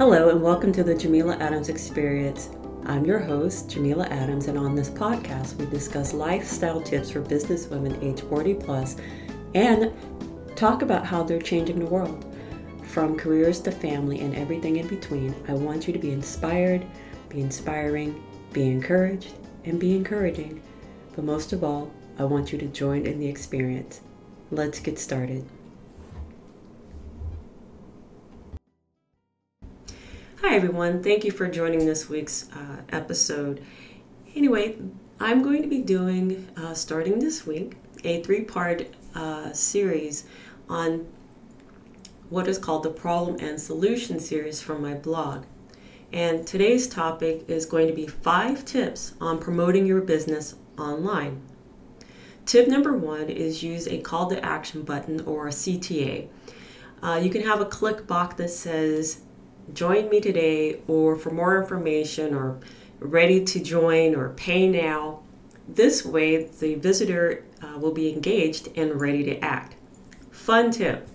Hello, and welcome to the Jameela Adams Experience. I'm your host, Jameela Adams, and on this podcast, we discuss lifestyle tips for business women age 40 plus and talk about how they're changing the world. From careers to family and everything in between, I want you to be inspired, be inspiring, be encouraged, and be encouraging. But most of all, I want you to join in the experience. Let's get started. Hi, everyone. Thank you for joining this week's uh, episode. Anyway, I'm going to be doing, uh, starting this week, a three part uh, series on what is called the Problem and Solution series from my blog. And today's topic is going to be five tips on promoting your business online. Tip number one is use a call to action button or a CTA. Uh, you can have a click box that says join me today or for more information or ready to join or pay now. This way, the visitor uh, will be engaged and ready to act. Fun tip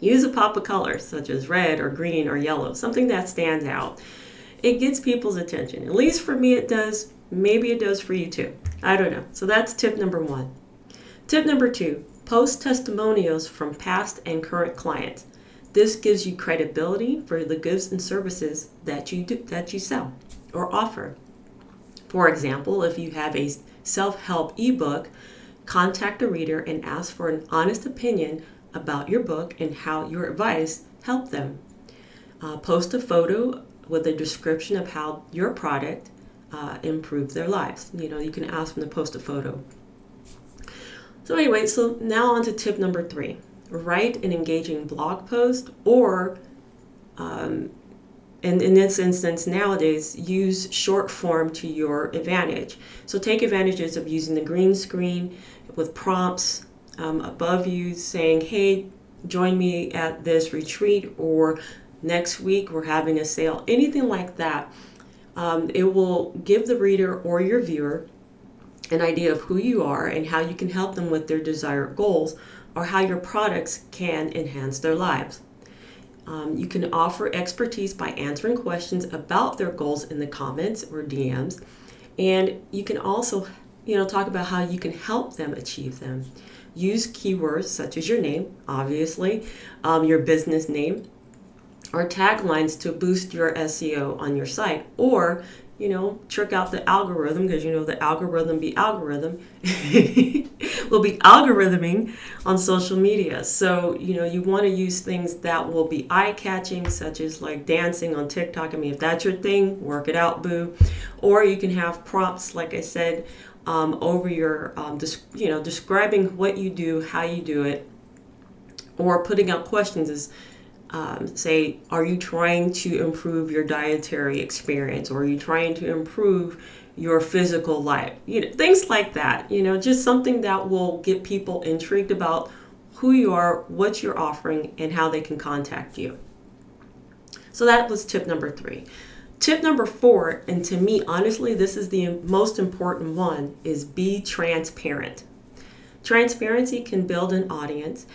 use a pop of color, such as red or green or yellow, something that stands out. It gets people's attention. At least for me, it does. Maybe it does for you too. I don't know. So that's tip number one. Tip number two post testimonials from past and current clients. This gives you credibility for the goods and services that you do, that you sell or offer. For example, if you have a self-help ebook, contact a reader and ask for an honest opinion about your book and how your advice helped them. Uh, post a photo with a description of how your product uh, improved their lives. You know, you can ask them to post a photo. So, anyway, so now on to tip number three write an engaging blog post or um, and in this instance nowadays use short form to your advantage. So take advantages of using the green screen with prompts um, above you saying hey join me at this retreat or next week we're having a sale anything like that. Um, it will give the reader or your viewer an idea of who you are and how you can help them with their desired goals or how your products can enhance their lives. Um, you can offer expertise by answering questions about their goals in the comments or DMs, and you can also, you know, talk about how you can help them achieve them. Use keywords such as your name, obviously, um, your business name, or taglines to boost your SEO on your site, or you know, trick out the algorithm because you know the algorithm be algorithm will be algorithming on social media. So, you know, you want to use things that will be eye catching, such as like dancing on TikTok. I mean, if that's your thing, work it out, boo. Or you can have prompts, like I said, um, over your, um, you know, describing what you do, how you do it, or putting out questions is um, say, are you trying to improve your dietary experience or are you trying to improve your physical life? You know, things like that, you know, just something that will get people intrigued about who you are, what you're offering, and how they can contact you. So that was tip number three. Tip number four, and to me, honestly, this is the most important one, is be transparent. Transparency can build an audience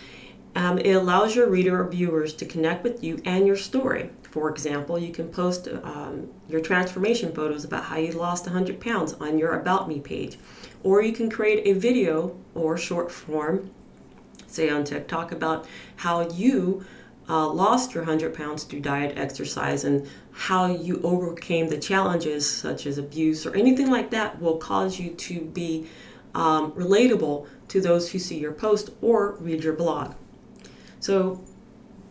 um, it allows your reader or viewers to connect with you and your story. For example, you can post um, your transformation photos about how you lost 100 pounds on your About Me page. Or you can create a video or short form, say on TikTok, about how you uh, lost your 100 pounds through diet, exercise, and how you overcame the challenges such as abuse or anything like that will cause you to be um, relatable to those who see your post or read your blog. So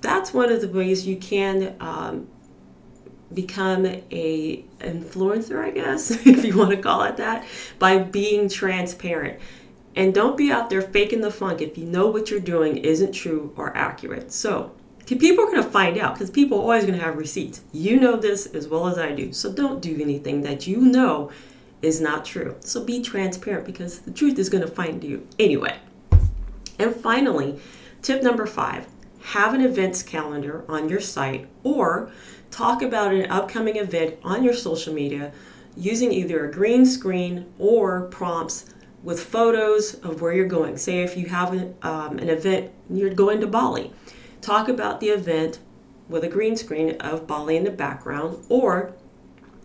that's one of the ways you can um, become a influencer, I guess, if you want to call it that, by being transparent. And don't be out there faking the funk if you know what you're doing isn't true or accurate. So, people are going to find out because people are always going to have receipts. You know this as well as I do. So, don't do anything that you know is not true. So, be transparent because the truth is going to find you anyway. And finally, Tip number five have an events calendar on your site or talk about an upcoming event on your social media using either a green screen or prompts with photos of where you're going. Say if you have an, um, an event, you're going to Bali, talk about the event with a green screen of Bali in the background or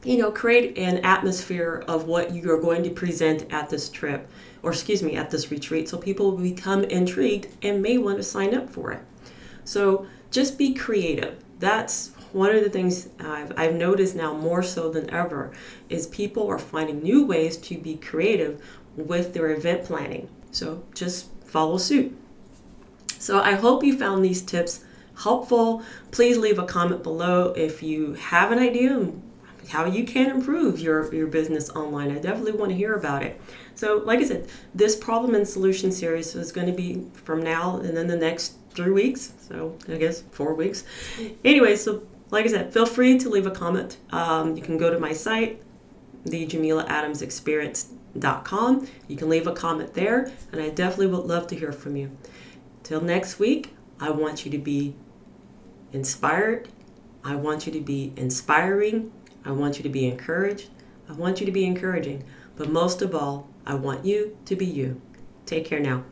you know, create an atmosphere of what you're going to present at this trip, or excuse me, at this retreat, so people will become intrigued and may want to sign up for it. So just be creative. That's one of the things I've, I've noticed now more so than ever is people are finding new ways to be creative with their event planning. So just follow suit. So I hope you found these tips helpful. Please leave a comment below if you have an idea how you can improve your, your business online. I definitely want to hear about it. So, like I said, this problem and solution series is going to be from now and then the next three weeks. So, I guess four weeks. Anyway, so like I said, feel free to leave a comment. Um, you can go to my site, the Jameela Adams Experience.com. You can leave a comment there, and I definitely would love to hear from you. Till next week, I want you to be inspired. I want you to be inspiring. I want you to be encouraged. I want you to be encouraging. But most of all, I want you to be you. Take care now.